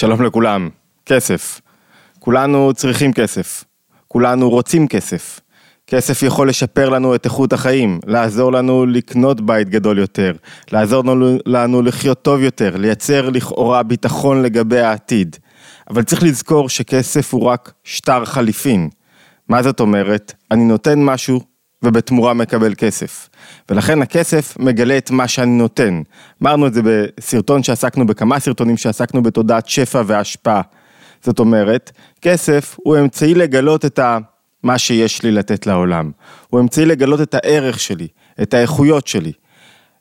שלום לכולם, כסף. כולנו צריכים כסף. כולנו רוצים כסף. כסף יכול לשפר לנו את איכות החיים, לעזור לנו לקנות בית גדול יותר, לעזור לנו, לנו לחיות טוב יותר, לייצר לכאורה ביטחון לגבי העתיד. אבל צריך לזכור שכסף הוא רק שטר חליפין. מה זאת אומרת? אני נותן משהו ובתמורה מקבל כסף. ולכן הכסף מגלה את מה שאני נותן. אמרנו את זה בסרטון שעסקנו, בכמה סרטונים שעסקנו בתודעת שפע והשפעה. זאת אומרת, כסף הוא אמצעי לגלות את ה... מה שיש לי לתת לעולם. הוא אמצעי לגלות את הערך שלי, את האיכויות שלי.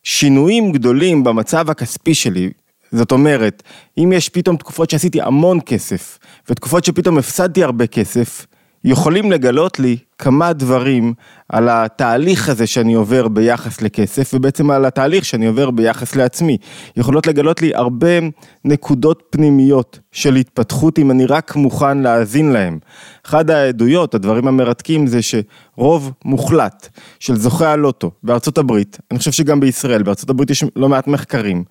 שינויים גדולים במצב הכספי שלי, זאת אומרת, אם יש פתאום תקופות שעשיתי המון כסף, ותקופות שפתאום הפסדתי הרבה כסף, יכולים לגלות לי כמה דברים על התהליך הזה שאני עובר ביחס לכסף ובעצם על התהליך שאני עובר ביחס לעצמי. יכולות לגלות לי הרבה נקודות פנימיות של התפתחות אם אני רק מוכן להאזין להם. אחד העדויות, הדברים המרתקים זה שרוב מוחלט של זוכי הלוטו בארצות הברית, אני חושב שגם בישראל, בארצות הברית יש לא מעט מחקרים,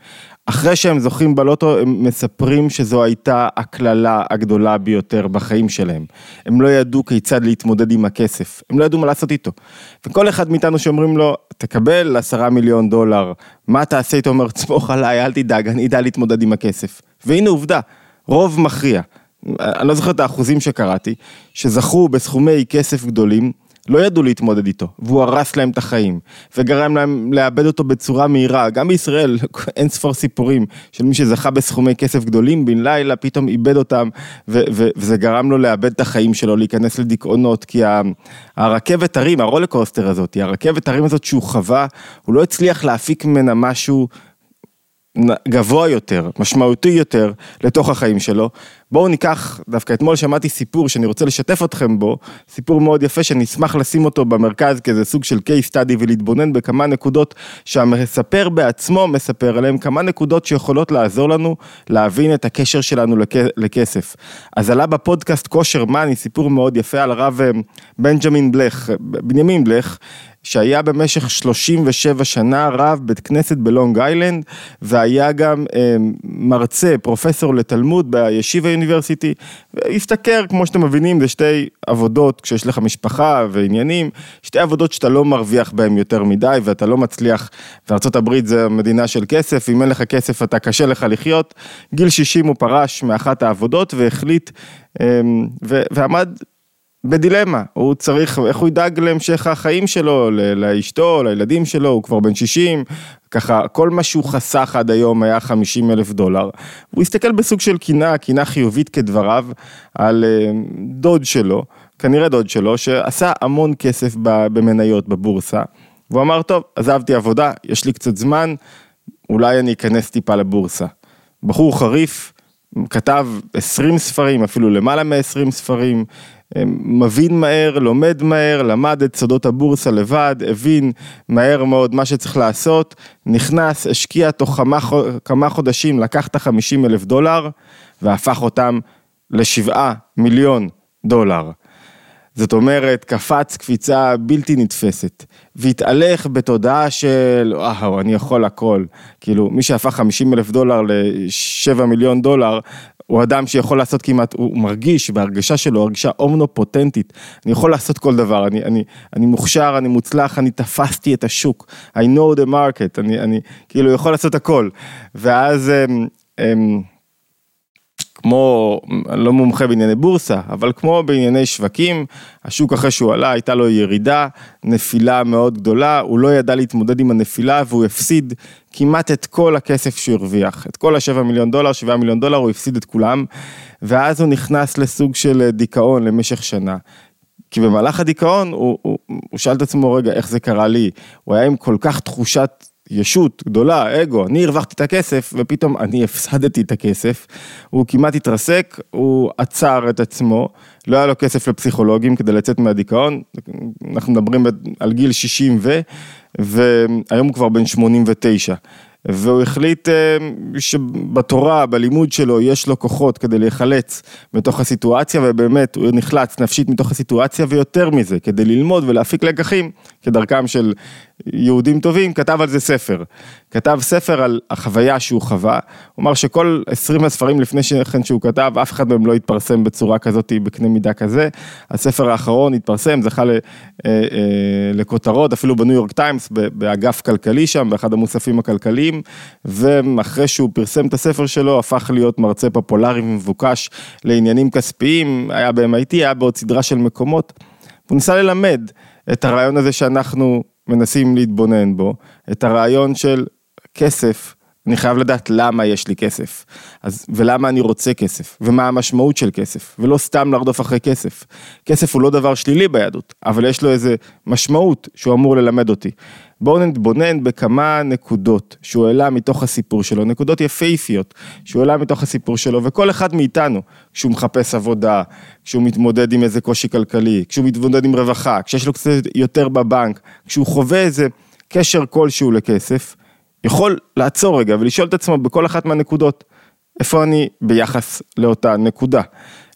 אחרי שהם זוכים בלוטו הם מספרים שזו הייתה הקללה הגדולה ביותר בחיים שלהם. הם לא ידעו כיצד להתמודד עם הכסף, הם לא ידעו מה לעשות איתו. וכל אחד מאיתנו שאומרים לו, תקבל עשרה מיליון דולר, מה תעשה איתו? אומר, תסמוך עליי, אל תדאג, אני אדע להתמודד עם הכסף. והנה עובדה, רוב מכריע, אני לא זוכר את האחוזים שקראתי, שזכו בסכומי כסף גדולים, לא ידעו להתמודד איתו, והוא הרס להם את החיים, וגרם להם לאבד אותו בצורה מהירה. גם בישראל אין ספור סיפורים של מי שזכה בסכומי כסף גדולים, בן לילה פתאום איבד אותם, ו- ו- וזה גרם לו לאבד את החיים שלו, להיכנס לדיכאונות, כי הרכבת הרים, הרולקוסטר הזאת, הרכבת הרים הזאת שהוא חווה, הוא לא הצליח להפיק ממנה משהו גבוה יותר, משמעותי יותר, לתוך החיים שלו. בואו ניקח, דווקא אתמול שמעתי סיפור שאני רוצה לשתף אתכם בו, סיפור מאוד יפה שאני אשמח לשים אותו במרכז כאיזה סוג של case study ולהתבונן בכמה נקודות שהמספר בעצמו מספר עליהם, כמה נקודות שיכולות לעזור לנו להבין את הקשר שלנו לכסף. אז עלה בפודקאסט כושר מאני, סיפור מאוד יפה על הרב אה, בנג'מין בלך, בנימין בלך, שהיה במשך 37 שנה רב בית כנסת בלונג איילנד, והיה גם אה, מרצה, פרופסור לתלמוד בישיבה יוניברסיטי, והשתכר, כמו שאתם מבינים, זה שתי עבודות, כשיש לך משפחה ועניינים, שתי עבודות שאתה לא מרוויח בהן יותר מדי, ואתה לא מצליח, וארה"ב זה מדינה של כסף, אם אין לך כסף אתה קשה לך לחיות. גיל 60 הוא פרש מאחת העבודות והחליט, אה, ועמד בדילמה, הוא צריך, איך הוא ידאג להמשך החיים שלו, לאשתו, לילדים שלו, הוא כבר בן 60, ככה, כל מה שהוא חסך עד היום היה 50 אלף דולר. הוא הסתכל בסוג של קינה, קינה חיובית כדבריו, על אה, דוד שלו, כנראה דוד שלו, שעשה המון כסף במניות בבורסה, והוא אמר, טוב, עזבתי עבודה, יש לי קצת זמן, אולי אני אכנס טיפה לבורסה. בחור חריף, כתב 20 ספרים, אפילו למעלה מ-20 ספרים, מבין מהר, לומד מהר, למד את סודות הבורסה לבד, הבין מהר מאוד מה שצריך לעשות, נכנס, השקיע תוך כמה, כמה חודשים, לקח את ה-50 אלף דולר והפך אותם לשבעה מיליון דולר. זאת אומרת, קפץ קפיצה בלתי נתפסת, והתהלך בתודעה של, וואו, אני יכול הכל. כאילו, מי שהפך 50 אלף דולר ל-7 מיליון דולר, הוא אדם שיכול לעשות כמעט, הוא מרגיש בהרגשה שלו, הרגשה אומנופוטנטית, אני יכול לעשות כל דבר, אני, אני, אני מוכשר, אני מוצלח, אני תפסתי את השוק, I know the market, אני, אני כאילו יכול לעשות הכל, ואז הם, הם, כמו, לא מומחה בענייני בורסה, אבל כמו בענייני שווקים, השוק אחרי שהוא עלה הייתה לו ירידה, נפילה מאוד גדולה, הוא לא ידע להתמודד עם הנפילה והוא הפסיד כמעט את כל הכסף שהוא הרוויח, את כל השבע מיליון דולר, שבעה מיליון דולר, הוא הפסיד את כולם, ואז הוא נכנס לסוג של דיכאון למשך שנה. כי במהלך הדיכאון הוא, הוא, הוא שאל את עצמו, רגע, איך זה קרה לי? הוא היה עם כל כך תחושת ישות גדולה, אגו, אני הרווחתי את הכסף ופתאום אני הפסדתי את הכסף, הוא כמעט התרסק, הוא עצר את עצמו, לא היה לו כסף לפסיכולוגים כדי לצאת מהדיכאון, אנחנו מדברים על גיל 60 ו, והיום הוא כבר בן 89. והוא החליט אה, שבתורה, בלימוד שלו, יש לו כוחות כדי להיחלץ מתוך הסיטואציה, ובאמת הוא נחלץ נפשית מתוך הסיטואציה, ויותר מזה, כדי ללמוד ולהפיק לקחים, כדרכם של יהודים טובים, כתב על זה ספר. כתב ספר על החוויה שהוא חווה, הוא אמר שכל 20 הספרים לפני כן שהוא כתב, אף אחד מהם לא התפרסם בצורה כזאת, בקנה מידה כזה. הספר האחרון התפרסם, זכה אה, אה, לכותרות, אפילו בניו יורק טיימס, באגף כלכלי שם, באחד המוספים הכלכליים, ואחרי שהוא פרסם את הספר שלו, הפך להיות מרצה פופולרי ומבוקש לעניינים כספיים, היה ב-MIT, היה בעוד סדרה של מקומות. הוא ניסה ללמד את הרעיון הזה שאנחנו מנסים להתבונן בו, את הרעיון של כסף, אני חייב לדעת למה יש לי כסף, אז, ולמה אני רוצה כסף, ומה המשמעות של כסף, ולא סתם לרדוף אחרי כסף. כסף הוא לא דבר שלילי ביהדות, אבל יש לו איזה משמעות שהוא אמור ללמד אותי. בואו נתבונן בכמה נקודות שהוא העלה מתוך הסיפור שלו, נקודות יפהפיות שהוא העלה מתוך הסיפור שלו, וכל אחד מאיתנו, כשהוא מחפש עבודה, כשהוא מתמודד עם איזה קושי כלכלי, כשהוא מתמודד עם רווחה, כשיש לו קצת יותר בבנק, כשהוא חווה איזה קשר כלשהו לכסף, יכול לעצור רגע ולשאול את עצמו בכל אחת מהנקודות, איפה אני ביחס לאותה נקודה.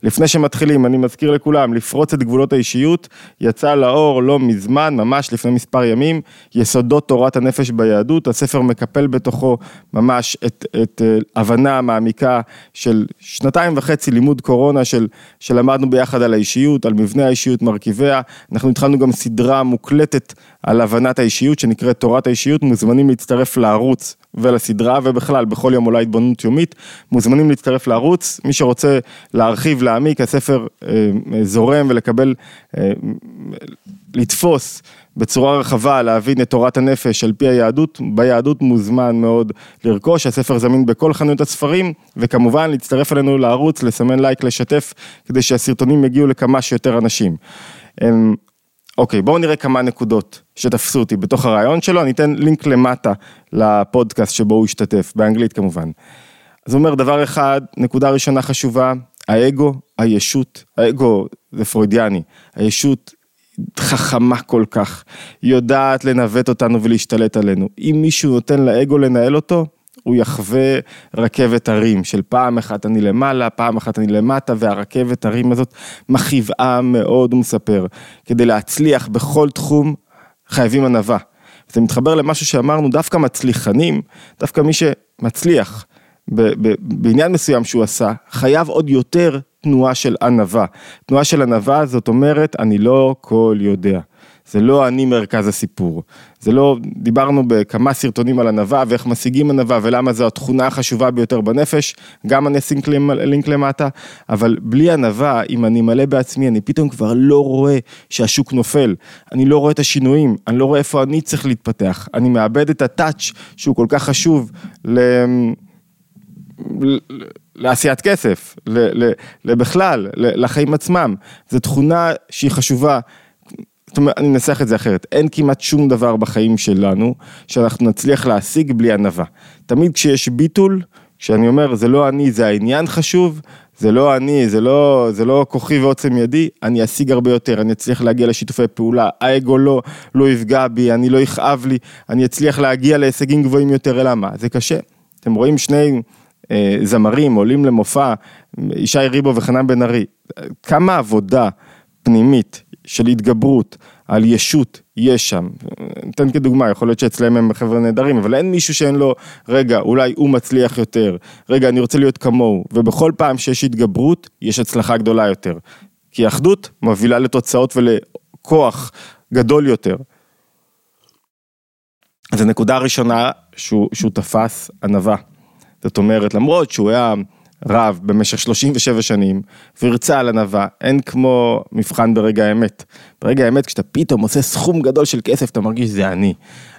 לפני שמתחילים, אני מזכיר לכולם, לפרוץ את גבולות האישיות, יצא לאור לא מזמן, ממש לפני מספר ימים, יסודות תורת הנפש ביהדות, הספר מקפל בתוכו ממש את, את uh, הבנה מעמיקה של שנתיים וחצי לימוד קורונה של, שלמדנו ביחד על האישיות, על מבנה האישיות, מרכיביה, אנחנו התחלנו גם סדרה מוקלטת על הבנת האישיות שנקראת תורת האישיות, מוזמנים להצטרף לערוץ ולסדרה ובכלל בכל יום אולי התבוננות יומית, מוזמנים להצטרף לערוץ, מי שרוצה להרחיב, להעמיק, הספר אה, אה, זורם ולקבל, אה, לתפוס בצורה רחבה, להבין את תורת הנפש על פי היהדות, ביהדות מוזמן מאוד לרכוש, הספר זמין בכל חנויות הספרים, וכמובן להצטרף אלינו לערוץ, לסמן לייק, לשתף, כדי שהסרטונים יגיעו לכמה שיותר אנשים. אוקיי, בואו נראה כמה נקודות שתפסו אותי בתוך הרעיון שלו, אני אתן לינק למטה לפודקאסט שבו הוא השתתף, באנגלית כמובן. אז הוא אומר דבר אחד, נקודה ראשונה חשובה, האגו, הישות, האגו זה פרוידיאני, הישות חכמה כל כך, יודעת לנווט אותנו ולהשתלט עלינו. אם מישהו נותן לאגו לנהל אותו, הוא יחווה רכבת הרים של פעם אחת אני למעלה, פעם אחת אני למטה, והרכבת הרים הזאת מכאיבה מאוד, הוא מספר. כדי להצליח בכל תחום, חייבים ענווה. זה מתחבר למשהו שאמרנו, דווקא מצליחנים, דווקא מי שמצליח בעניין מסוים שהוא עשה, חייב עוד יותר תנועה של ענווה. תנועה של ענווה זאת אומרת, אני לא כל יודע. זה לא אני מרכז הסיפור. זה לא, דיברנו בכמה סרטונים על ענווה ואיך משיגים ענווה ולמה זו התכונה החשובה ביותר בנפש, גם אשים לינק למטה, אבל בלי ענווה, אם אני מלא בעצמי, אני פתאום כבר לא רואה שהשוק נופל, אני לא רואה את השינויים, אני לא רואה איפה אני צריך להתפתח, אני מאבד את הטאץ' שהוא כל כך חשוב ל... לעשיית כסף, בכלל, לחיים עצמם, זו תכונה שהיא חשובה זאת אומרת, אני אנסח את זה אחרת, אין כמעט שום דבר בחיים שלנו שאנחנו נצליח להשיג בלי ענווה. תמיד כשיש ביטול, כשאני אומר זה לא אני, זה העניין חשוב, זה לא אני, זה לא, זה לא כוחי ועוצם ידי, אני אשיג הרבה יותר, אני אצליח להגיע לשיתופי פעולה, האגו לא, לא יפגע בי, אני לא יכאב לי, אני אצליח להגיע להישגים גבוהים יותר, למה? זה קשה. אתם רואים שני אה, זמרים עולים למופע, ישי ריבו וחנן בן ארי, כמה עבודה פנימית של התגברות על ישות יש שם. ניתן כדוגמה, יכול להיות שאצלם הם חבר'ה נהדרים, אבל אין מישהו שאין לו, רגע, אולי הוא מצליח יותר, רגע, אני רוצה להיות כמוהו, ובכל פעם שיש התגברות, יש הצלחה גדולה יותר. כי אחדות מובילה לתוצאות ולכוח גדול יותר. אז הנקודה הראשונה שהוא, שהוא תפס ענווה. זאת אומרת, למרות שהוא היה רב במשך 37 שנים, והרצה על ענווה, אין כמו מבחן ברגע האמת. ברגע האמת, כשאתה פתאום עושה סכום גדול של כסף, אתה מרגיש זה אני.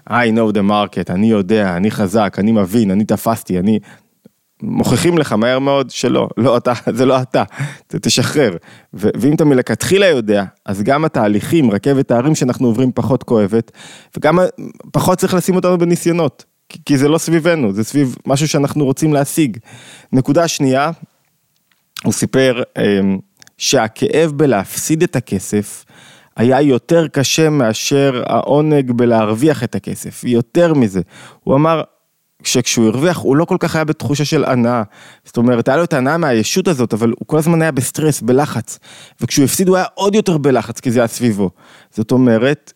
I know the market, אני יודע, אני חזק, אני מבין, אני תפסתי, אני... מוכיחים לך מהר מאוד שלא, לא אתה, זה לא אתה, תשחרר. ו- ואם אתה מלכתחילה יודע, אז גם התהליכים, רכבת ההרים שאנחנו עוברים פחות כואבת, וגם פחות צריך לשים אותנו בניסיונות. כי זה לא סביבנו, זה סביב משהו שאנחנו רוצים להשיג. נקודה שנייה, הוא סיפר אמ, שהכאב בלהפסיד את הכסף היה יותר קשה מאשר העונג בלהרוויח את הכסף, יותר מזה. הוא אמר, שכשהוא הרוויח הוא לא כל כך היה בתחושה של הנאה, זאת אומרת היה לו את ההנאה מהישות הזאת אבל הוא כל הזמן היה בסטרס, בלחץ, וכשהוא הפסיד הוא היה עוד יותר בלחץ כי זה היה סביבו, זאת אומרת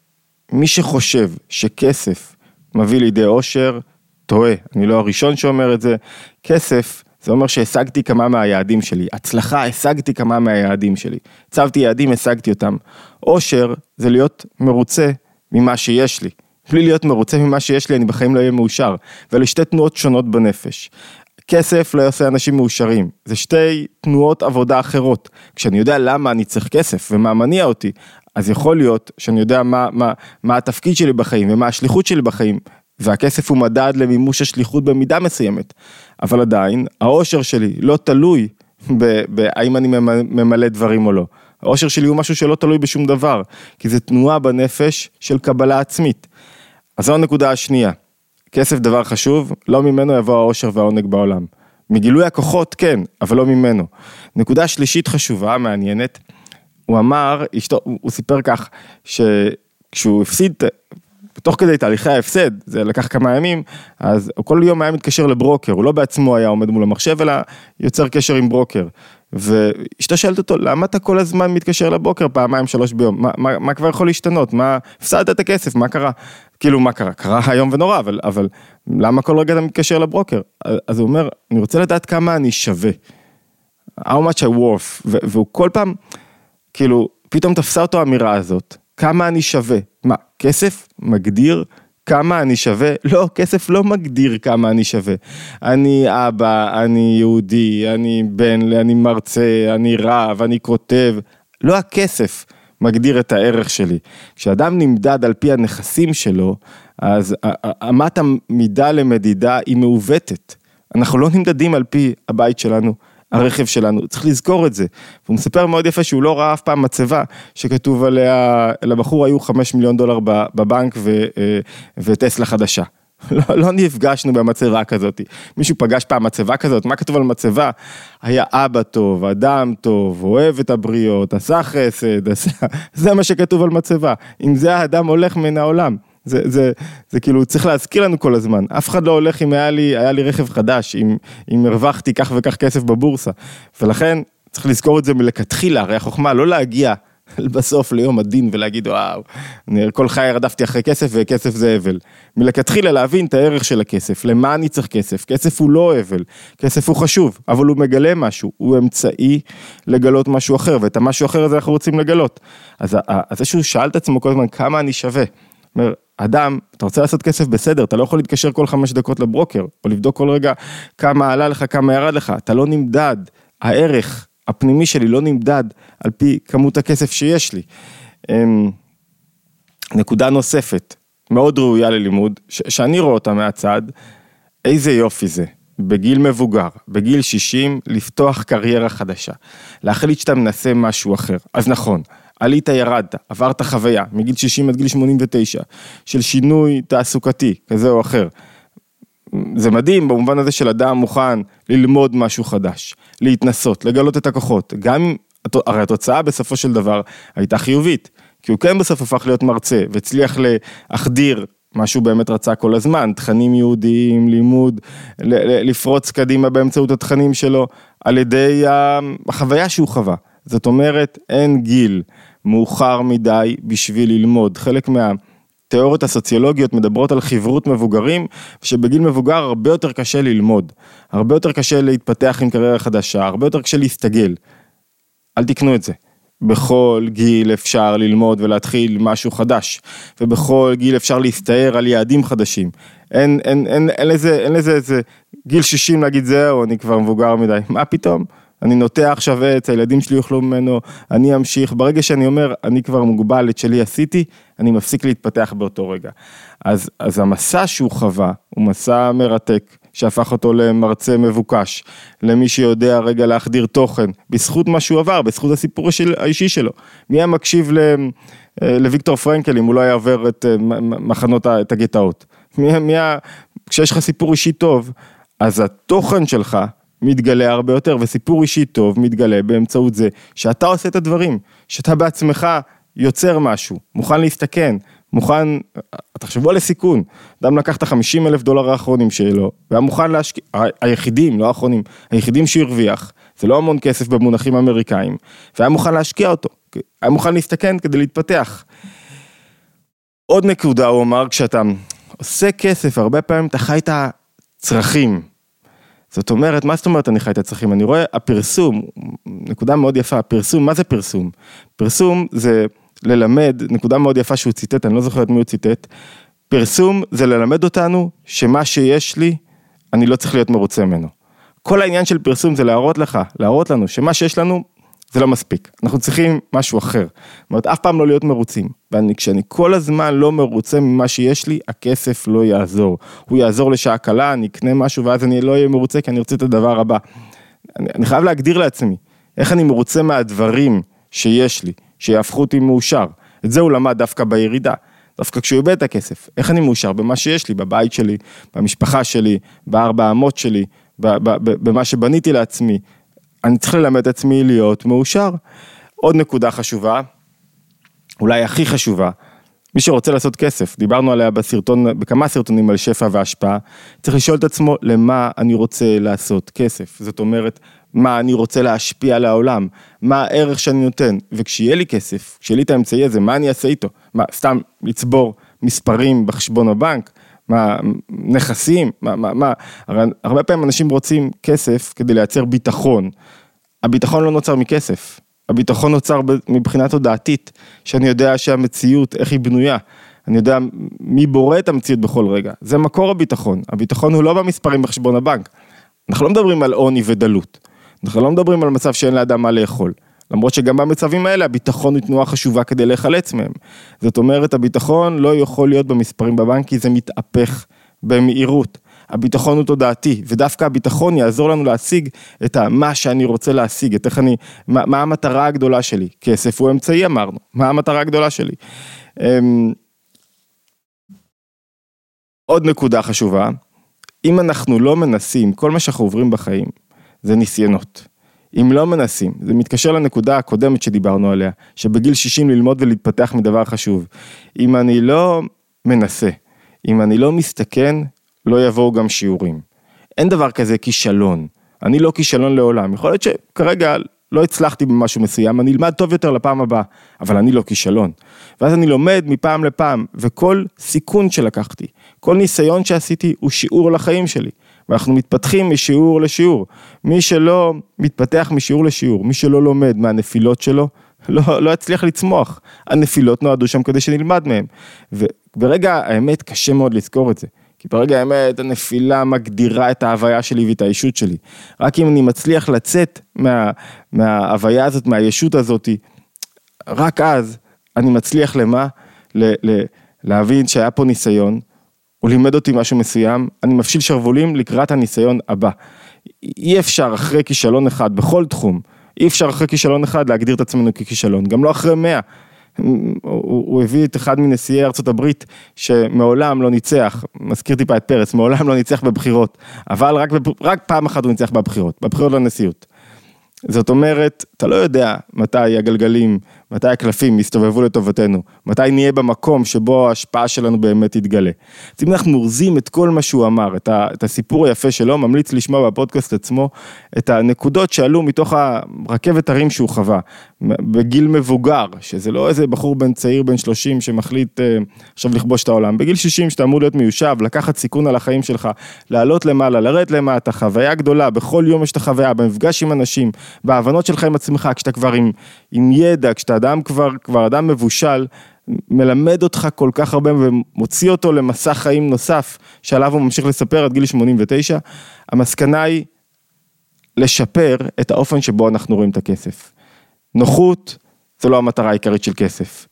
מי שחושב שכסף מביא לידי אושר, טועה, אני לא הראשון שאומר את זה, כסף זה אומר שהשגתי כמה מהיעדים שלי, הצלחה, השגתי כמה מהיעדים שלי, הצבתי יעדים, השגתי אותם. אושר זה להיות מרוצה ממה שיש לי. בלי להיות מרוצה ממה שיש לי, אני בחיים לא אהיה מאושר. ואלה שתי תנועות שונות בנפש. כסף לא יעשה אנשים מאושרים, זה שתי תנועות עבודה אחרות. כשאני יודע למה אני צריך כסף ומה מניע אותי, אז יכול להיות שאני יודע מה, מה, מה התפקיד שלי בחיים ומה השליחות שלי בחיים, והכסף הוא מדד למימוש השליחות במידה מסוימת. אבל עדיין, האושר שלי לא תלוי בהאם אני ממלא דברים או לא. האושר שלי הוא משהו שלא תלוי בשום דבר, כי זה תנועה בנפש של קבלה עצמית. אז זו הנקודה השנייה. כסף דבר חשוב, לא ממנו יבוא האושר והעונג בעולם. מגילוי הכוחות כן, אבל לא ממנו. נקודה שלישית חשובה, מעניינת, הוא אמר, אשתו, הוא סיפר כך, שכשהוא הפסיד, תוך כדי תהליכי ההפסד, זה לקח כמה ימים, אז הוא כל יום היה מתקשר לברוקר, הוא לא בעצמו היה עומד מול המחשב, אלא יוצר קשר עם ברוקר. ואשתו שואלת אותו, למה אתה כל הזמן מתקשר לבוקר פעמיים שלוש ביום? מה, מה, מה כבר יכול להשתנות? מה, הפסדת את הכסף, מה קרה? כאילו, מה קרה? קרה היום ונורא, אבל, אבל למה כל רגע אתה מתקשר לברוקר? אז הוא אומר, אני רוצה לדעת כמה אני שווה. How much I worth. והוא כל פעם, כאילו, פתאום תפסה אותו האמירה הזאת, כמה אני שווה. מה, כסף מגדיר כמה אני שווה? לא, כסף לא מגדיר כמה אני שווה. אני אבא, אני יהודי, אני בן, אני מרצה, אני רב, אני כותב. לא הכסף מגדיר את הערך שלי. כשאדם נמדד על פי הנכסים שלו, אז אמת המידה למדידה היא מעוותת. אנחנו לא נמדדים על פי הבית שלנו, הרכב שלנו, צריך לזכור את זה. והוא מספר מאוד יפה שהוא לא ראה אף פעם מצבה שכתוב עליה, לבחור היו חמש מיליון דולר בבנק ו, אה, וטסלה חדשה. לא, לא נפגשנו במצבה כזאת. מישהו פגש פעם מצבה כזאת, מה כתוב על מצבה? היה אבא טוב, אדם טוב, אוהב את הבריות, עשה חסד, עשה... זה מה שכתוב על מצבה. אם זה האדם הולך מן העולם. זה, זה, זה כאילו צריך להזכיר לנו כל הזמן, אף אחד לא הולך אם היה לי, היה לי רכב חדש, אם, אם הרווחתי כך וכך כסף בבורסה, ולכן צריך לזכור את זה מלכתחילה, הרי החוכמה לא להגיע בסוף ליום הדין ולהגיד וואו, אני כל חיי רדפתי אחרי כסף וכסף זה אבל. מלכתחילה להבין את הערך של הכסף, למה אני צריך כסף, כסף הוא לא אבל, כסף הוא חשוב, אבל הוא מגלה משהו, הוא אמצעי לגלות משהו אחר, ואת המשהו אחר הזה אנחנו רוצים לגלות. אז, אז זה שהוא שאל את עצמו כל הזמן כמה אני שווה. אומר, אדם, אתה רוצה לעשות כסף בסדר, אתה לא יכול להתקשר כל חמש דקות לברוקר, או לבדוק כל רגע כמה עלה לך, כמה ירד לך, אתה לא נמדד, הערך הפנימי שלי לא נמדד על פי כמות הכסף שיש לי. אמ, נקודה נוספת, מאוד ראויה ללימוד, שאני רואה אותה מהצד, איזה יופי זה, בגיל מבוגר, בגיל 60, לפתוח קריירה חדשה, להחליט שאתה מנסה משהו אחר. אז נכון, עלית ירדת, עברת חוויה מגיל 60 עד גיל 89 של שינוי תעסוקתי כזה או אחר. זה מדהים במובן הזה של אדם מוכן ללמוד משהו חדש, להתנסות, לגלות את הכוחות, גם הרי התוצאה בסופו של דבר הייתה חיובית, כי הוא כן בסוף הפך להיות מרצה והצליח להחדיר מה שהוא באמת רצה כל הזמן, תכנים יהודיים, לימוד, לפרוץ קדימה באמצעות התכנים שלו, על ידי החוויה שהוא חווה. זאת אומרת, אין גיל מאוחר מדי בשביל ללמוד. חלק מהתיאוריות הסוציולוגיות מדברות על חברות מבוגרים, שבגיל מבוגר הרבה יותר קשה ללמוד, הרבה יותר קשה להתפתח עם קריירה חדשה, הרבה יותר קשה להסתגל. אל תקנו את זה. בכל גיל אפשר ללמוד ולהתחיל משהו חדש, ובכל גיל אפשר להסתער על יעדים חדשים. אין, אין, אין, אין לזה, אין לזה איזה גיל 60 להגיד זהו, אני כבר מבוגר מדי, מה פתאום? אני נוטע עכשיו עץ, הילדים שלי יאכלו ממנו, אני אמשיך, ברגע שאני אומר, אני כבר מוגבל, את שלי עשיתי, אני מפסיק להתפתח באותו רגע. אז, אז המסע שהוא חווה, הוא מסע מרתק, שהפך אותו למרצה מבוקש, למי שיודע רגע להחדיר תוכן, בזכות מה שהוא עבר, בזכות הסיפור של, האישי שלו. מי היה מקשיב ל, אה, לוויקטור פרנקל אם הוא לא היה עובר את אה, מחנות, את הגטאות? מי, היה, כשיש לך סיפור אישי טוב, אז התוכן שלך, מתגלה הרבה יותר, וסיפור אישי טוב מתגלה באמצעות זה שאתה עושה את הדברים, שאתה בעצמך יוצר משהו, מוכן להסתכן, מוכן, תחשבו על הסיכון, אדם לקח את החמישים אלף דולר האחרונים שלו, והיה מוכן להשקיע, היחידים, לא האחרונים, היחידים שהרוויח, זה לא המון כסף במונחים אמריקאים, והיה מוכן להשקיע אותו, היה מוכן להסתכן כדי להתפתח. עוד נקודה הוא אמר, כשאתה עושה כסף, הרבה פעמים אתה חי את הצרכים. זאת אומרת, מה זאת אומרת אני חי את הצרכים? אני רואה, הפרסום, נקודה מאוד יפה, פרסום, מה זה פרסום? פרסום זה ללמד, נקודה מאוד יפה שהוא ציטט, אני לא זוכר את מי הוא ציטט, פרסום זה ללמד אותנו שמה שיש לי, אני לא צריך להיות מרוצה ממנו. כל העניין של פרסום זה להראות לך, להראות לנו שמה שיש לנו זה לא מספיק, אנחנו צריכים משהו אחר. זאת אומרת, אף פעם לא להיות מרוצים. וכשאני כל הזמן לא מרוצה ממה שיש לי, הכסף לא יעזור. הוא יעזור לשעה קלה, אני אקנה משהו ואז אני לא אהיה מרוצה כי אני רוצה את הדבר הבא. אני, אני חייב להגדיר לעצמי, איך אני מרוצה מהדברים שיש לי, שיהפכו אותי מאושר. את זה הוא למד דווקא בירידה. דווקא כשהוא איבד את הכסף, איך אני מאושר במה שיש לי, בבית שלי, במשפחה שלי, בארבע אמות שלי, במה שבניתי לעצמי, אני צריך ללמד את עצמי להיות מאושר. עוד נקודה חשובה, אולי הכי חשובה, מי שרוצה לעשות כסף, דיברנו עליה בסרטון, בכמה סרטונים על שפע והשפעה, צריך לשאול את עצמו למה אני רוצה לעשות כסף. זאת אומרת, מה אני רוצה להשפיע על העולם, מה הערך שאני נותן, וכשיהיה לי כסף, כשיהיה לי את האמצעי הזה, מה אני אעשה איתו? מה, סתם לצבור מספרים בחשבון הבנק? מה, נכסים? מה, מה, מה? הרי הרבה פעמים אנשים רוצים כסף כדי לייצר ביטחון. הביטחון לא נוצר מכסף, הביטחון נוצר מבחינה תודעתית, שאני יודע שהמציאות, איך היא בנויה. אני יודע מי בורא את המציאות בכל רגע, זה מקור הביטחון, הביטחון הוא לא במספרים בחשבון הבנק. אנחנו לא מדברים על עוני ודלות, אנחנו לא מדברים על מצב שאין לאדם מה לאכול. למרות שגם במצבים האלה הביטחון הוא תנועה חשובה כדי להיחלץ מהם. זאת אומרת, הביטחון לא יכול להיות במספרים בבנק כי זה מתהפך במהירות. הביטחון הוא תודעתי, ודווקא הביטחון יעזור לנו להשיג את מה שאני רוצה להשיג, את איך אני, מה, מה המטרה הגדולה שלי. כסף הוא אמצעי אמרנו, מה המטרה הגדולה שלי. אמ, עוד נקודה חשובה, אם אנחנו לא מנסים, כל מה שאנחנו עוברים בחיים זה ניסיונות. אם לא מנסים, זה מתקשר לנקודה הקודמת שדיברנו עליה, שבגיל 60 ללמוד ולהתפתח מדבר חשוב. אם אני לא מנסה, אם אני לא מסתכן, לא יבואו גם שיעורים. אין דבר כזה כישלון. אני לא כישלון לעולם. יכול להיות שכרגע לא הצלחתי במשהו מסוים, אני אלמד טוב יותר לפעם הבאה, אבל אני לא כישלון. ואז אני לומד מפעם לפעם, וכל סיכון שלקחתי, כל ניסיון שעשיתי הוא שיעור לחיים שלי. ואנחנו מתפתחים משיעור לשיעור. מי שלא מתפתח משיעור לשיעור, מי שלא לומד מהנפילות שלו, לא, לא יצליח לצמוח. הנפילות נועדו שם כדי שנלמד מהם. וברגע האמת קשה מאוד לזכור את זה. כי ברגע האמת הנפילה מגדירה את ההוויה שלי ואת האישות שלי. רק אם אני מצליח לצאת מה, מההוויה הזאת, מהישות הזאת, רק אז אני מצליח למה? ל, ל, להבין שהיה פה ניסיון, הוא לימד אותי משהו מסוים, אני מפשיל שרוולים לקראת הניסיון הבא. אי אפשר אחרי כישלון אחד, בכל תחום, אי אפשר אחרי כישלון אחד להגדיר את עצמנו ככישלון, גם לא אחרי מאה. הוא, הוא הביא את אחד מנשיאי ארצות הברית שמעולם לא ניצח, מזכיר טיפה את פרס, מעולם לא ניצח בבחירות, אבל רק, רק פעם אחת הוא ניצח בבחירות, בבחירות לנשיאות. זאת אומרת, אתה לא יודע מתי הגלגלים, מתי הקלפים יסתובבו לטובתנו, מתי נהיה במקום שבו ההשפעה שלנו באמת תתגלה. אז אם אנחנו אורזים את כל מה שהוא אמר, את, ה, את הסיפור היפה שלו, ממליץ לשמוע בפודקאסט עצמו את הנקודות שעלו מתוך הרכבת הרים שהוא חווה, בגיל מבוגר, שזה לא איזה בחור בן צעיר בן 30 שמחליט אה, עכשיו לכבוש את העולם, בגיל 60 שאתה אמור להיות מיושב, לקחת סיכון על החיים שלך, לעלות למעלה, לרדת למטה, חוויה גדולה, בכל יום יש את החוויה, במפגש עם אנשים, בהבנות שלך עם עצמך, כשאתה כבר עם, עם ידע, כשאתה אדם כבר, כבר אדם מבושל, מלמד אותך כל כך הרבה ומוציא אותו למסע חיים נוסף, שעליו הוא ממשיך לספר עד גיל 89, המסקנה היא לשפר את האופן שבו אנחנו רואים את הכסף. נוחות זו לא המטרה העיקרית של כסף.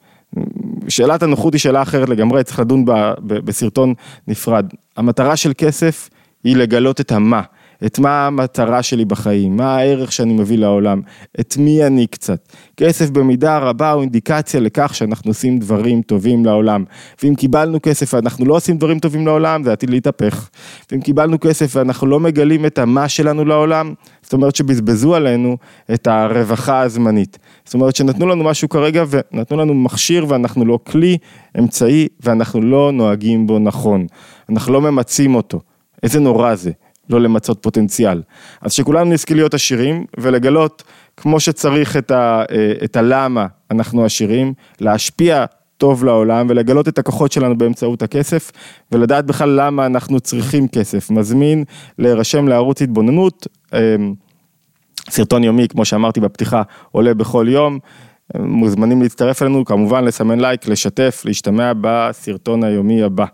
שאלת הנוחות היא שאלה אחרת לגמרי, צריך לדון בה בסרטון נפרד. המטרה של כסף היא לגלות את המה, את מה המטרה שלי בחיים, מה הערך שאני מביא לעולם, את מי אני קצת. כסף במידה רבה הוא אינדיקציה לכך שאנחנו עושים דברים טובים לעולם. ואם קיבלנו כסף ואנחנו לא עושים דברים טובים לעולם, זה עתיד להתהפך. ואם קיבלנו כסף ואנחנו לא מגלים את המה שלנו לעולם, זאת אומרת שבזבזו עלינו את הרווחה הזמנית. זאת אומרת שנתנו לנו משהו כרגע ונתנו לנו מכשיר ואנחנו לא כלי, אמצעי, ואנחנו לא נוהגים בו נכון. אנחנו לא ממצים אותו. איזה נורא זה. לא למצות פוטנציאל. אז שכולנו נזכה להיות עשירים ולגלות כמו שצריך את, ה, אה, את הלמה אנחנו עשירים, להשפיע טוב לעולם ולגלות את הכוחות שלנו באמצעות הכסף ולדעת בכלל למה אנחנו צריכים כסף. מזמין להירשם לערוץ התבוננות, אמ, סרטון יומי, כמו שאמרתי בפתיחה, עולה בכל יום. מוזמנים להצטרף אלינו, כמובן לסמן לייק, לשתף, להשתמע בסרטון היומי הבא.